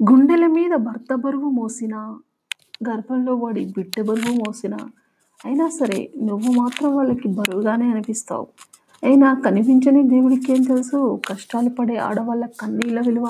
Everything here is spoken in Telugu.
గుండెల మీద భర్త బరువు మోసినా, గర్భంలో పడి బిడ్డ బరువు మోసినా, అయినా సరే నువ్వు మాత్రం వాళ్ళకి బరువుగానే అనిపిస్తావు. అయినా కనిపించని దేవుడికి ఏం తెలుసు కష్టాలు పడే ఆడవాళ్ళ కన్నీళ్ళ విలువ?